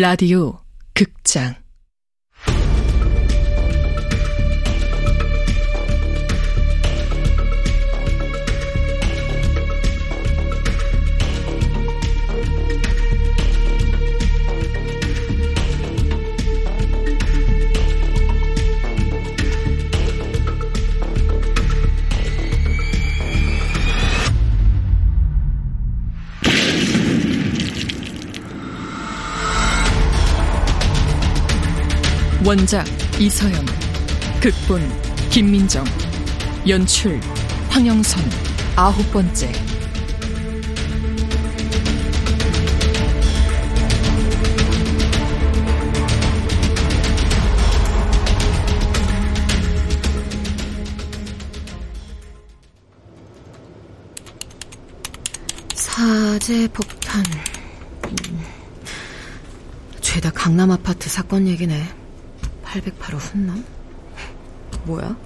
라디오 극장 원작 이서영 극본 김민정 연출 황영선. 아홉 번째. 사제 폭탄 음. 죄다 강남 아파트 사건 얘기네 808호 훈남? 뭐야?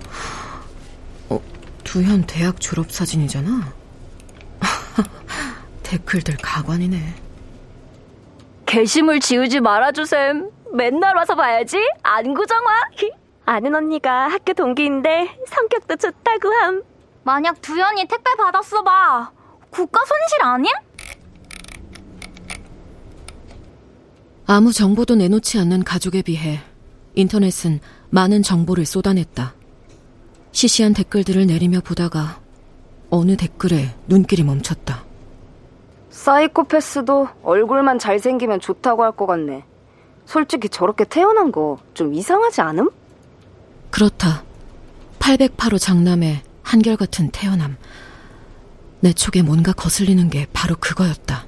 어, 두현 대학 졸업 사진이잖아. 댓글들 가관이네. 게시물 지우지 말아주셈. 맨날 와서 봐야지. 안구정화. 아는 언니가 학교 동기인데 성격도 좋다고 함. 만약 두현이 택배 받았어 봐. 국가 손실 아님? 아무 정보도 내놓지 않는 가족에 비해 인터넷은 많은 정보를 쏟아냈다. 시시한 댓글들을 내리며 보다가 어느 댓글에 눈길이 멈췄다. 사이코패스도 얼굴만 잘생기면 좋다고 할 것 같네. 솔직히 저렇게 태어난 거 좀 이상하지 않음? 그렇다. 808호 장남의 한결같은 태어남. 내 촉에 뭔가 거슬리는 게 바로 그거였다.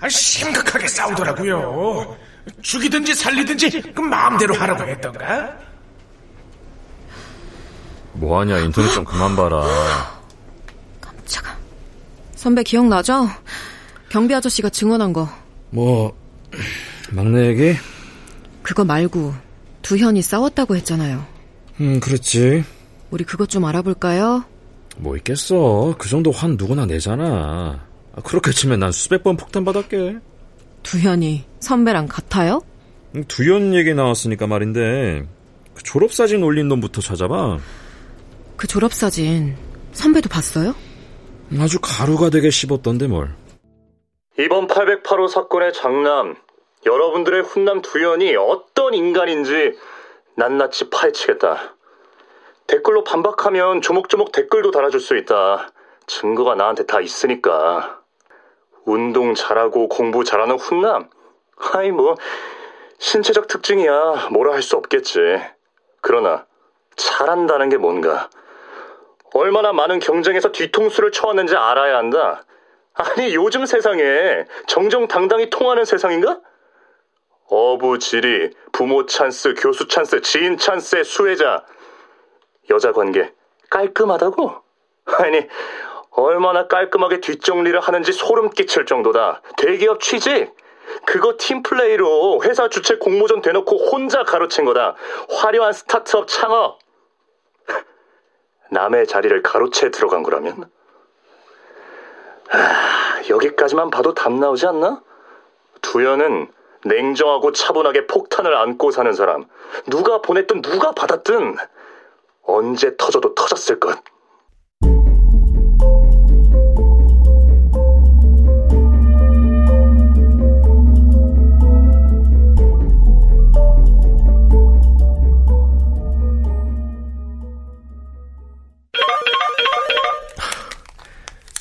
아, 심각하게 싸우더라고요. 죽이든지 살리든지 그 마음대로 하라고 했던가? 뭐하냐 인터넷 좀 그만 봐라. 깜짝아. 선배 기억나죠? 경비 아저씨가 증언한 거. 뭐 막내 얘기? 그거 말고 두 현이 싸웠다고 했잖아요. 음 그렇지. 우리 그것 좀 알아볼까요? 뭐 있겠어. 그 정도 환 누구나 내잖아. 아, 그렇게 치면 난 수백 번 폭탄 받았게. 두현이 선배랑 같아요? 음, 두현 얘기 나왔으니까 말인데 그 졸업사진 올린 놈부터 찾아봐. 그 졸업사진 선배도 봤어요? 아주 가루가 되게 씹었던데 뭘. 이번 808호 사건의 장남, 여러분들의 훈남 두현이 어떤 인간인지 낱낱이 파헤치겠다. 댓글로 반박하면 조목조목 댓글도 달아줄 수 있다. 증거가 나한테 다 있으니까. 운동 잘하고 공부 잘하는 훈남? 아이, 뭐, 신체적 특징이야. 뭐라 할 수 없겠지. 그러나, 잘한다는 게 뭔가. 얼마나 많은 경쟁에서 뒤통수를 쳐왔는지 알아야 한다. 아니, 요즘 세상에 정정당당히 통하는 세상인가? 어부지리, 부모 찬스, 교수 찬스, 지인 찬스의 수혜자. 여자 관계 깔끔하다고? 아니, 얼마나 깔끔하게 뒷정리를 하는지 소름 끼칠 정도다. 대기업 취직? 그거 팀플레이로 회사 주최 공모전 대놓고 혼자 가로챈 거다. 화려한 스타트업 창업. 남의 자리를 가로채 들어간 거라면? 아, 여기까지만 봐도 답 나오지 않나? 두현은 냉정하고 차분하게 폭탄을 안고 사는 사람. 누가 보냈든 누가 받았든 언제 터져도 터졌을 것.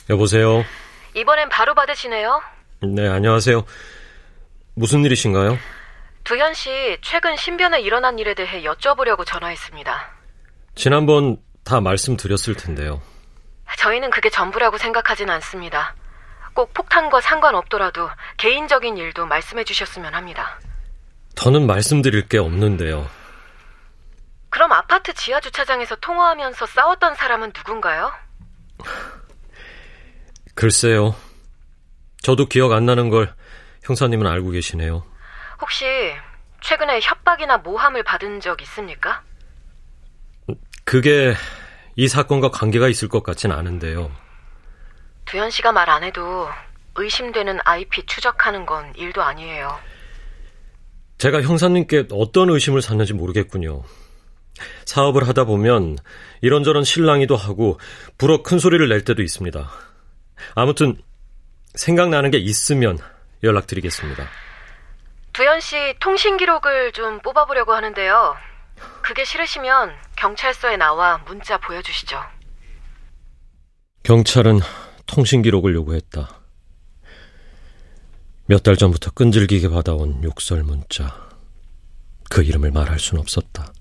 여보세요. 이번엔 바로 받으시네요. 네, 안녕하세요. 무슨 일이신가요? 두현 씨 최근 신변에 일어난 일에 대해 여쭤보려고 전화했습니다. 지난번 다 말씀드렸을 텐데요. 저희는 그게 전부라고 생각하진 않습니다. 꼭 폭탄과 상관없더라도 개인적인 일도 말씀해 주셨으면 합니다. 더는 말씀드릴 게 없는데요. 그럼 아파트 지하 주차장에서 통화하면서 싸웠던 사람은 누군가요? 글쎄요. 저도 기억 안 나는 걸 형사님은 알고 계시네요. 혹시 최근에 협박이나 모함을 받은 적 있습니까? 그게 이 사건과 관계가 있을 것 같진 않은데요. 두현 씨가 말 안 해도 의심되는 IP 추적하는 건 일도 아니에요. 제가 형사님께 어떤 의심을 샀는지 모르겠군요. 사업을 하다 보면 이런저런 실랑이도 하고 불어 큰 소리를 낼 때도 있습니다. 아무튼 생각나는 게 있으면 연락드리겠습니다. 두현 씨 통신 기록을 좀 뽑아보려고 하는데요. 그게 싫으시면 경찰서에 나와 문자 보여주시죠. 경찰은 통신 기록을 요구했다. 몇 달 전부터 끈질기게 받아온 욕설 문자. 그 이름을 말할 순 없었다.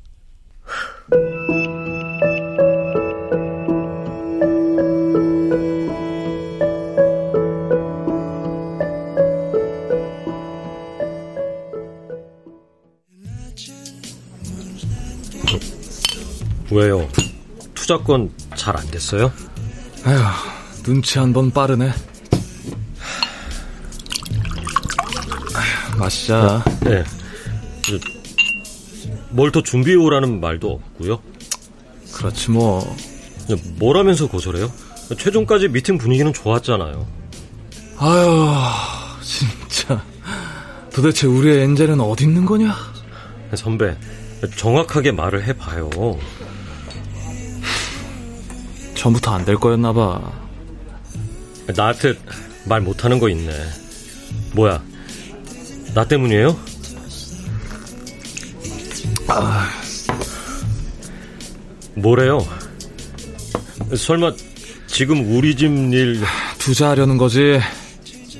왜요? 투자권 잘 안 됐어요? 아휴, 눈치 한 번 빠르네. 아휴, 마시자. 네. 뭘 더 준비해 오라는 말도 없고요. 그렇지 뭐. 뭐라면서 거절해요? 최종까지 미팅 분위기는 좋았잖아요. 아휴, 진짜. 도대체 우리의 엔젤은 어디 있는 거냐? 선배, 정확하게 말을 해봐요. 처음부터 안 될 거였나 봐. 나한테 말 못하는 거 있네. 뭐야? 나 때문이에요? 아... 뭐래요? 설마 지금 우리 집 일 투자하려는 거지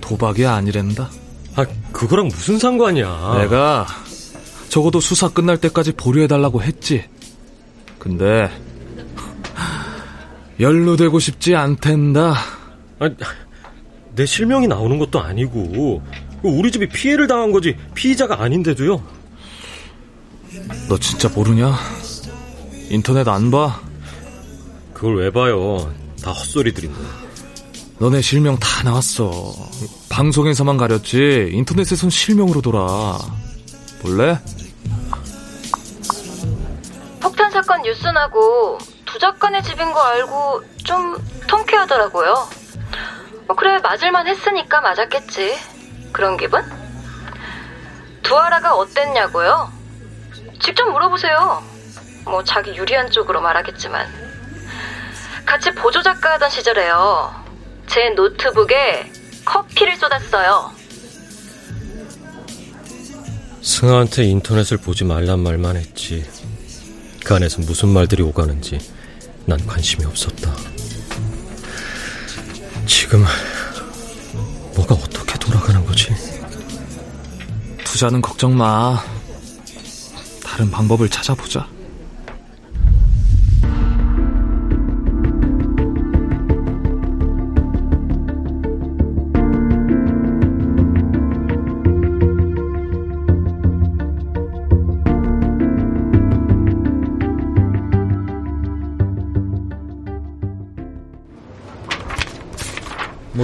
도박이 아니랜다. 아 그거랑 무슨 상관이야? 내가 적어도 수사 끝날 때까지 보류해달라고 했지. 근데 연루되고 싶지 않댄다. 아, 내 실명이 나오는 것도 아니고 우리 집이 피해를 당한 거지 피의자가 아닌데도요. 너 진짜 모르냐? 인터넷 안 봐? 그걸 왜 봐요? 다 헛소리들인데. 너네 실명 다 나왔어. 방송에서만 가렸지 인터넷에선 실명으로 돌아. 볼래? 폭탄 사건 뉴스 나고 두 작가네 집인 거 알고 좀 통쾌하더라고요. 뭐 그래 맞을만 했으니까 맞았겠지. 그런 기분? 두아라가 어땠냐고요? 직접 물어보세요. 뭐 자기 유리한 쪽으로 말하겠지만 같이 보조 작가 하던 시절에요. 제 노트북에 커피를 쏟았어요. 승아한테 인터넷을 보지 말란 말만 했지. 그 안에서 무슨 말들이 오가는지 난 관심이 없었다. 지금 뭐가 어떻게 돌아가는 거지? 투자는 걱정 마. 다른 방법을 찾아보자.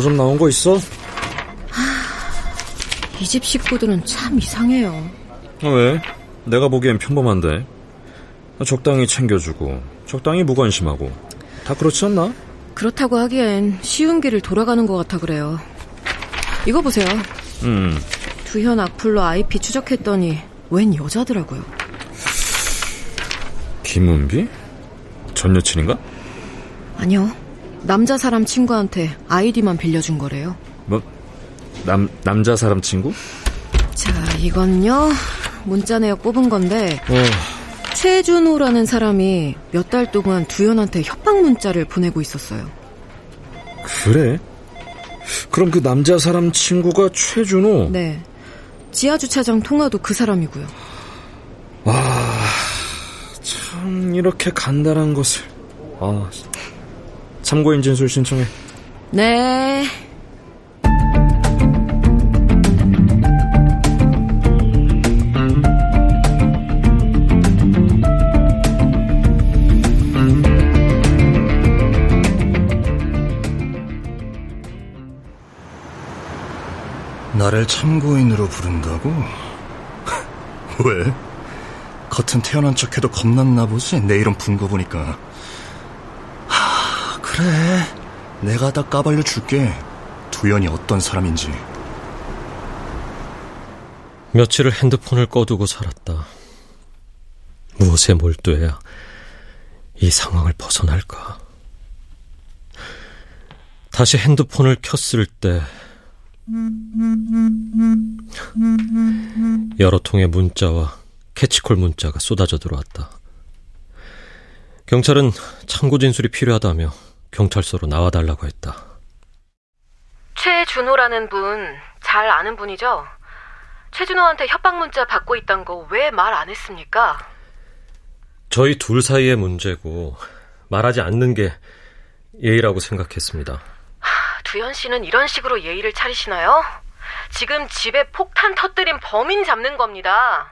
뭐 좀 나온 거 있어? 이 집 식구들은 참 이상해요. 아, 왜? 내가 보기엔 평범한데. 적당히 챙겨주고, 적당히 무관심하고. 다 그렇지 않나? 그렇다고 하기엔 쉬운 길을 돌아가는 것 같아 그래요. 이거 보세요. 음. 두현 악플로 IP 추적했더니 웬 여자더라고요. 김은비? 전 여친인가? 아니요. 남자 사람 친구한테 아이디만 빌려준 거래요. 뭐, 남, 남자 사람 친구? 자, 이건요. 문자 내역 뽑은 건데, 어, 최준호라는 사람이 몇 달 동안 두현한테 협박 문자를 보내고 있었어요. 그래? 그럼 그 남자 사람 친구가 최준호? 네. 지하 주차장 통화도 그 사람이고요. 참, 이렇게 간단한 것을. 아, 참고인 진술 신청해. 네. 나를 참고인으로 부른다고? 왜? 겉은 태어난 척해도 겁났나 보지? 내 이름 분거 보니까. 하, 그래. 내가 다 까발려 줄게. 두연이 어떤 사람인지. 며칠을 핸드폰을 꺼두고 살았다. 무엇에 몰두해야 이 상황을 벗어날까? 다시 핸드폰을 켰을 때 여러 통의 문자와 캐치콜 문자가 쏟아져 들어왔다. 경찰은 참고 진술이 필요하다며 경찰서로 나와달라고 했다. 최준호라는 분 잘 아는 분이죠? 최준호한테 협박 문자 받고 있던 거왜 말 안 했습니까? 저희 둘 사이의 문제고 말하지 않는 게 예의라고 생각했습니다. 두현 씨는 이런 식으로 예의를 차리시나요? 지금 집에 폭탄 터뜨린 범인 잡는 겁니다.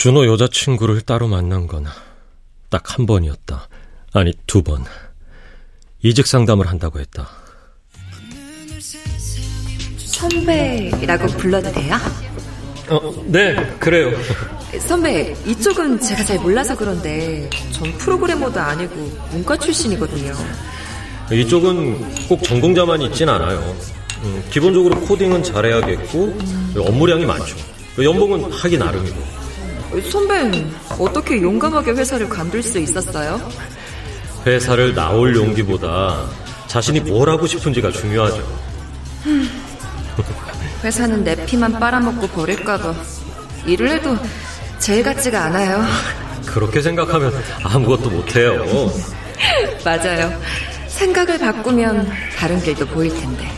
준호 여자친구를 따로 만난 건 딱 한 번이었다. 아니, 두 번. 이직 상담을 한다고 했다. 선배라고 불러도 돼요? 어, 네, 그래요. 선배, 이쪽은 제가 잘 몰라서 그런데 전 프로그래머도 아니고 문과 출신이거든요. 이쪽은 꼭 전공자만 있진 않아요. 음, 기본적으로 코딩은 잘해야겠고 업무량이 많죠. 연봉은 하기 나름이고. 선배는 어떻게 용감하게 회사를 관둘 수 있었어요? 회사를 나올 용기보다 자신이 뭘 하고 싶은지가 중요하죠. 회사는 내 피만 빨아먹고 버릴까봐 일을 해도 제일 같지가 않아요. 그렇게 생각하면 아무것도 못해요. 맞아요. 생각을 바꾸면 다른 길도 보일 텐데.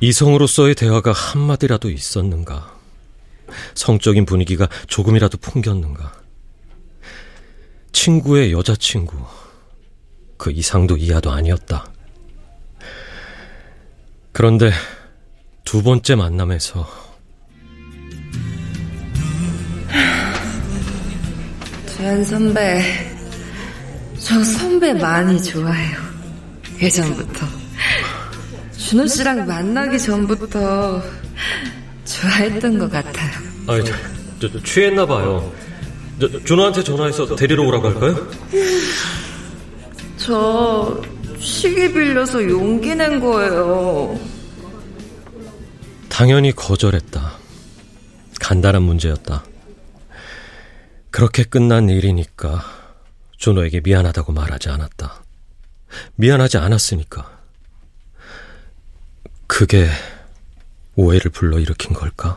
이성으로서의 대화가 한마디라도 있었는가? 성적인 분위기가 조금이라도 풍겼는가? 친구의 여자친구. 그 이상도 이하도 아니었다. 그런데 두 번째 만남에서 주연 선배, 저 선배 많이 좋아해요. 예전부터. 준호 씨랑 만나기 전부터 좋아했던 것 같아요. 아, 저, 저, 저 취했나 봐요. 저, 준호한테 전화해서 데리러 오라고 할까요? 저 시기 빌려서 용기 낸 거예요. 당연히 거절했다. 간단한 문제였다. 그렇게 끝난 일이니까 준호에게 미안하다고 말하지 않았다. 미안하지 않았으니까. 그게 오해를 불러일으킨 걸까?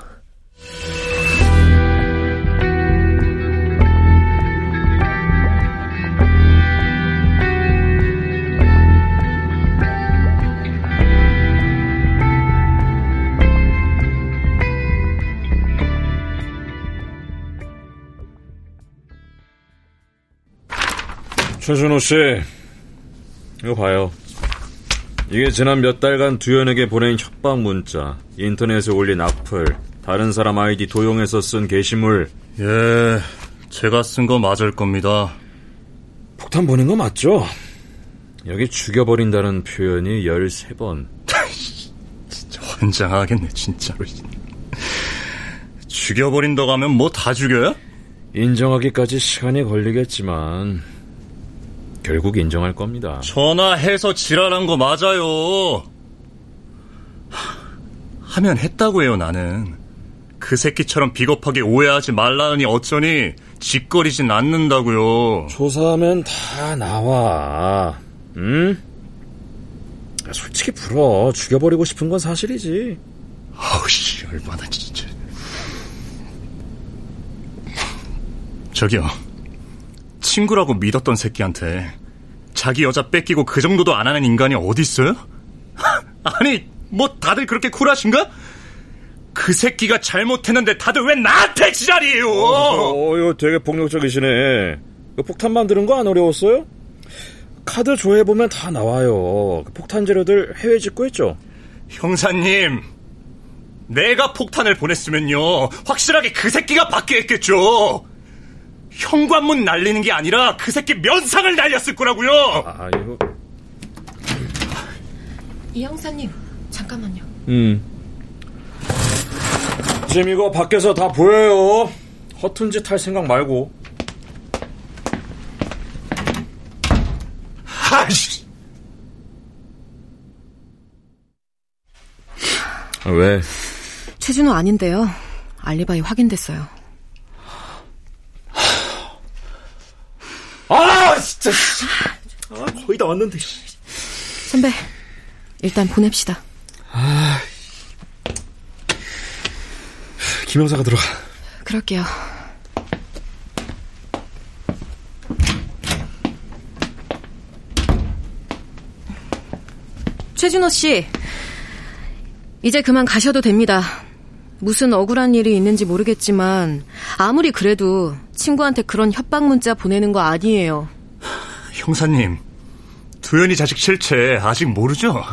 최준호 씨, 이거 봐요. 이게 지난 몇 달간 두현에게 보낸 협박 문자, 인터넷에 올린 악플, 다른 사람 아이디 도용해서 쓴 게시물. 예, 제가 쓴 거 맞을 겁니다. 폭탄 보낸 거 맞죠? 여기 죽여버린다는 표현이 13번. 진짜 환장하겠네, 진짜로. 죽여버린다고 하면 뭐 다 죽여요? 인정하기까지 시간이 걸리겠지만, 결국 인정할 겁니다. 전화해서 지랄한 거 맞아요. 하면 했다고 해요, 나는. 그 새끼처럼 비겁하게 오해하지 말라니 어쩌니 짓거리진 않는다고요. 조사하면 다 나와. 응? 솔직히 불어. 죽여버리고 싶은 건 사실이지. 아우씨, 얼마나 진짜. 저기요. 친구라고 믿었던 새끼한테 자기 여자 뺏기고 그 정도도 안 하는 인간이 어딨어요? 아니, 뭐 다들 그렇게 쿨하신가? 그 새끼가 잘못했는데 다들 왜 나한테 지랄이에요? 어, 어, 이거 되게 폭력적이시네. 폭탄 만드는 거 안 어려웠어요? 카드 조회해보면 다 나와요. 그 폭탄 재료들 해외 직구했죠? 형사님, 내가 폭탄을 보냈으면요. 확실하게 그 새끼가 받게 했겠죠. 현관문 날리는 게 아니라 그 새끼 면상을 날렸을 거라고요. 아, 이거. 이 형사님, 잠깐만요. 음. 지금 이거 밖에서 다 보여요. 허튼 짓 할 생각 말고. 아이씨. 아, 왜? 최준호 아닌데요. 알리바이 확인됐어요. 진짜. 아, 거의 다 왔는데. 선배, 일단 보냅시다. 아, 김영사가 들어가. 그럴게요. 최준호 씨, 이제 그만 가셔도 됩니다. 무슨 억울한 일이 있는지 모르겠지만 아무리 그래도 친구한테 그런 협박 문자 보내는 거 아니에요. 형사님, 두현이 자식 실체 아직 모르죠?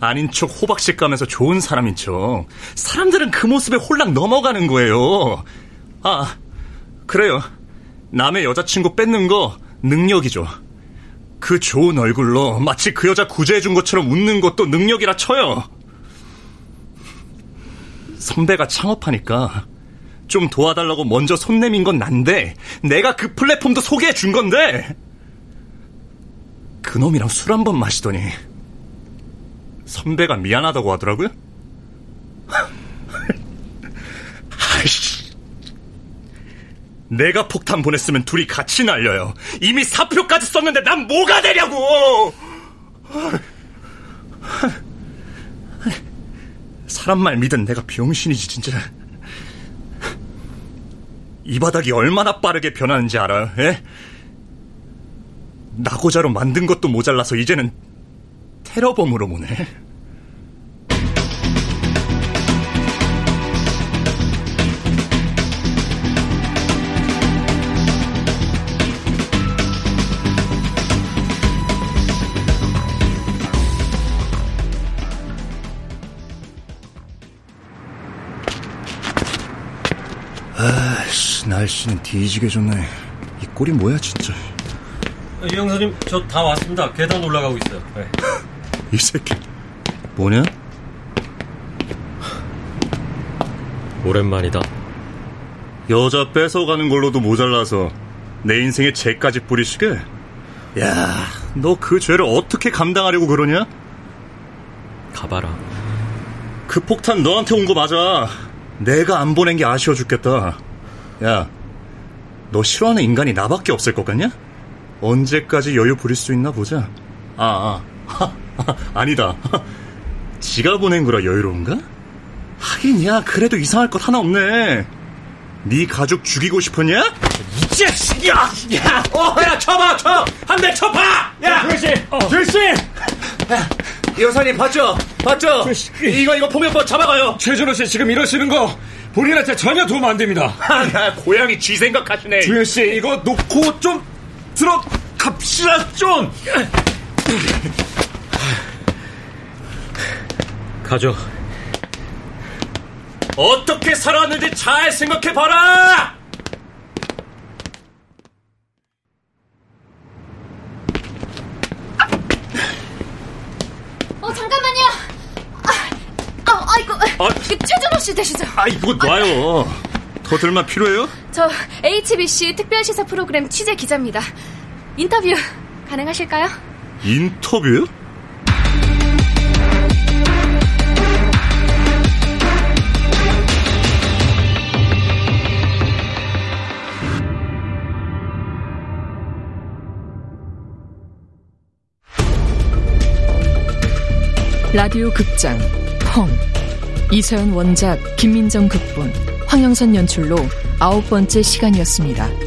아닌 척 호박씨 까면서 좋은 사람인 척. 사람들은 그 모습에 홀랑 넘어가는 거예요. 아, 그래요. 남의 여자친구 뺏는 거 능력이죠. 그 좋은 얼굴로 마치 그 여자 구제해준 것처럼 웃는 것도 능력이라 쳐요. 선배가 창업하니까 좀 도와달라고 먼저 손 내민 건 난데 내가 그 플랫폼도 소개해 준 건데 그놈이랑 술 한 번 마시더니 선배가 미안하다고 하더라고요. 아이씨. 내가 폭탄 보냈으면 둘이 같이 날려요. 이미 사표까지 썼는데 난 뭐가 되냐고! 사람 말 믿은 내가 병신이지, 진짜. 이 바닥이 얼마나 빠르게 변하는지 알아요, 예? 나고자로 만든 것도 모자라서 이제는 테러범으로 보네. 날씨는 뒤지게 좋네. 이 꼴이 뭐야, 진짜. 이 형사님, 저 다 왔습니다. 계단 올라가고 있어요. 네. 이 새끼, 뭐냐? 오랜만이다. 여자 뺏어가는 걸로도 모자라서 내 인생에 죄까지 뿌리시게? 야, 너 그 죄를 어떻게 감당하려고 그러냐? 가봐라. 그 폭탄 너한테 온 거 맞아. 내가 안 보낸 게 아쉬워 죽겠다. 야, 너 싫어하는 인간이 나밖에 없을 것 같냐? 언제까지 여유 부릴 수 있나 보자. 아, 아, 아니다. 지가 보낸 거라 여유로운가? 하긴 야, 그래도 이상할 것 하나 없네. 네 가족 죽이고 싶었냐? 이 자식이야! 야! 어, 야, 쳐봐, 쳐! 한 대 쳐봐! 야! 그렇지! 어. 그렇지! 야, 여사님 봤죠? 봤죠? 이거 이거 보면 뭐 잡아가요. 최준호 씨 지금 이러시는 거 본인한테 전혀 도움 안 됩니다. 아, 야, 고양이 쥐 생각하시네. 주현 씨 이거 놓고 좀 들어갑시다 좀. 가죠. 어떻게 살았는지 잘 생각해봐라! 어, 잠깐만요. 아, 아 아이고. 아, 최준호 씨 되시죠? 아, 이거 놔요. 더 들만 필요해요? 저 HBC 특별시사 프로그램 취재 기자입니다. 인터뷰 가능하실까요? 인터뷰요? 라디오 극장 펑 이서연 원작 김민정 극본 황영선 연출로 아홉 번째 시간이었습니다.